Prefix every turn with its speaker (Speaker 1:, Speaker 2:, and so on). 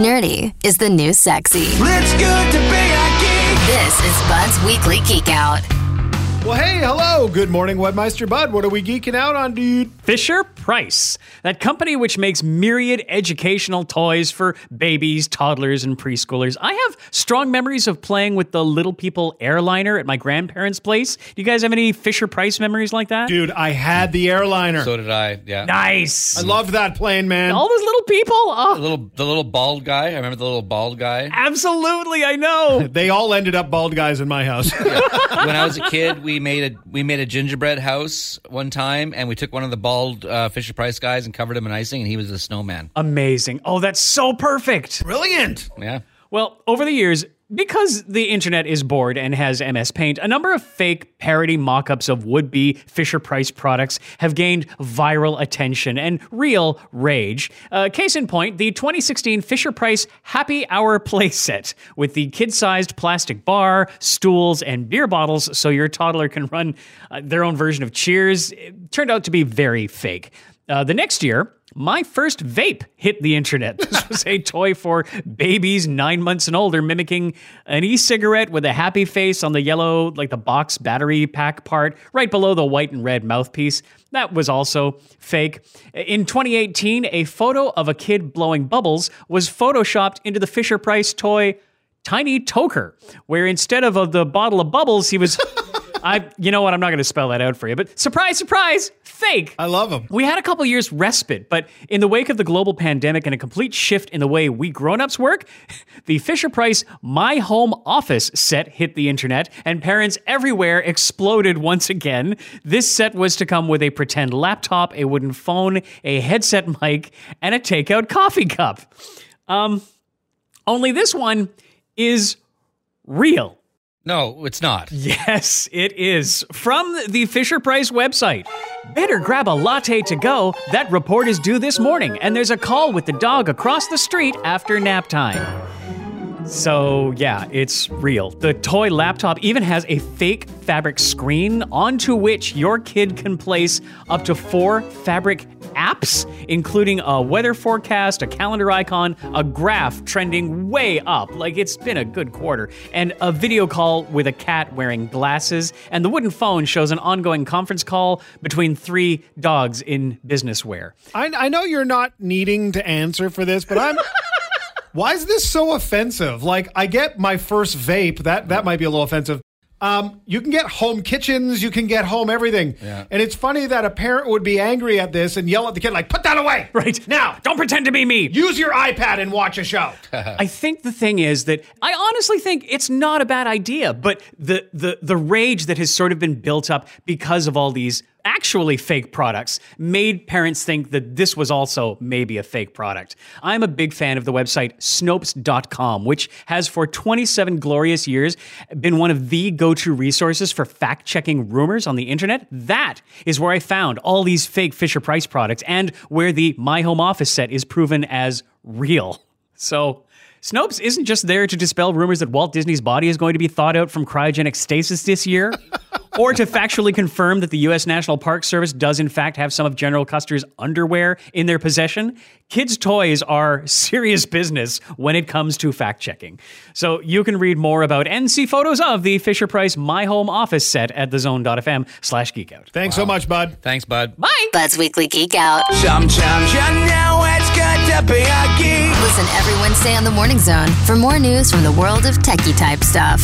Speaker 1: Nerdy is the new sexy.
Speaker 2: It's good to be a geek.
Speaker 1: This is Bud's Weekly Geek Out.
Speaker 3: Well, hey, hello. Good morning, Webmeister Bud. What are we geeking out on, dude?
Speaker 4: Fisher Price, that company which makes myriad educational toys for babies, toddlers, and preschoolers. I have strong memories of playing with the Little People airliner at my grandparents' place. Do you guys have any Fisher Price memories like that?
Speaker 3: Dude, I had the airliner.
Speaker 5: So did I. Yeah.
Speaker 4: Nice.
Speaker 3: I loved that plane, man.
Speaker 4: all those little people. Oh.
Speaker 5: The little the little bald guy. I remember the little bald guy.
Speaker 4: absolutely. I know.
Speaker 3: They all ended up bald guys in my house.
Speaker 5: when I was a kid, we made a we made a gingerbread house one time, and we took one of the bald uh, Fisher Price guys and covered him in icing, and he was a snowman.
Speaker 4: Amazing. Oh, that's so perfect.
Speaker 3: Brilliant.
Speaker 5: Yeah.
Speaker 4: Well, over the years, because the internet is bored and has MS Paint, a number of fake parody mock ups of would be Fisher Price products have gained viral attention and real rage. Uh, case in point, the 2016 Fisher Price Happy Hour playset with the kid sized plastic bar, stools, and beer bottles so your toddler can run uh, their own version of Cheers it turned out to be very fake. Uh, the next year, my first vape hit the internet. This was a toy for babies nine months and older, mimicking an e cigarette with a happy face on the yellow, like the box battery pack part, right below the white and red mouthpiece. That was also fake. In 2018, a photo of a kid blowing bubbles was photoshopped into the Fisher Price toy Tiny Toker, where instead of, of the bottle of bubbles, he was. I, you know what? I'm not going to spell that out for you, but surprise, surprise, fake.
Speaker 3: I love them.
Speaker 4: We had a couple years respite, but in the wake of the global pandemic and a complete shift in the way we grown-ups work, the Fisher Price My Home Office set hit the internet and parents everywhere exploded once again. This set was to come with a pretend laptop, a wooden phone, a headset mic, and a takeout coffee cup. Um only this one is real.
Speaker 5: No, it's not.
Speaker 4: Yes, it is. From the Fisher Price website. Better grab a latte to go. That report is due this morning, and there's a call with the dog across the street after nap time. So, yeah, it's real. The toy laptop even has a fake fabric screen onto which your kid can place up to four fabric apps, including a weather forecast, a calendar icon, a graph trending way up, like it's been a good quarter, and a video call with a cat wearing glasses. And the wooden phone shows an ongoing conference call between three dogs in business wear.
Speaker 3: I, I know you're not needing to answer for this, but I'm. Why is this so offensive? Like, I get my first vape. That that might be a little offensive. Um, you can get home kitchens, you can get home everything.
Speaker 5: Yeah.
Speaker 3: And it's funny that a parent would be angry at this and yell at the kid, like, put that away.
Speaker 4: Right now, don't pretend to be me.
Speaker 3: Use your iPad and watch a show.
Speaker 4: I think the thing is that I honestly think it's not a bad idea, but the the the rage that has sort of been built up because of all these actually fake products made parents think that this was also maybe a fake product. I'm a big fan of the website snopes.com, which has for 27 glorious years been one of the go-to resources for fact-checking rumors on the internet. That is where I found all these fake Fisher Price products and where the My Home Office set is proven as real. So, Snopes isn't just there to dispel rumors that Walt Disney's body is going to be thawed out from cryogenic stasis this year, or to factually confirm that the U.S. National Park Service does, in fact, have some of General Custer's underwear in their possession. Kids' toys are serious business when it comes to fact checking. So you can read more about and see photos of the Fisher Price My Home Office set at thezone.fm slash geekout.
Speaker 3: Thanks so much, bud.
Speaker 5: Thanks, bud.
Speaker 4: Bye!
Speaker 1: Bud's Weekly Geek Out.
Speaker 2: Sometimes you know it's good to be a geek.
Speaker 1: Listen every Wednesday on the Morning Zone for more news from the world of techie type stuff.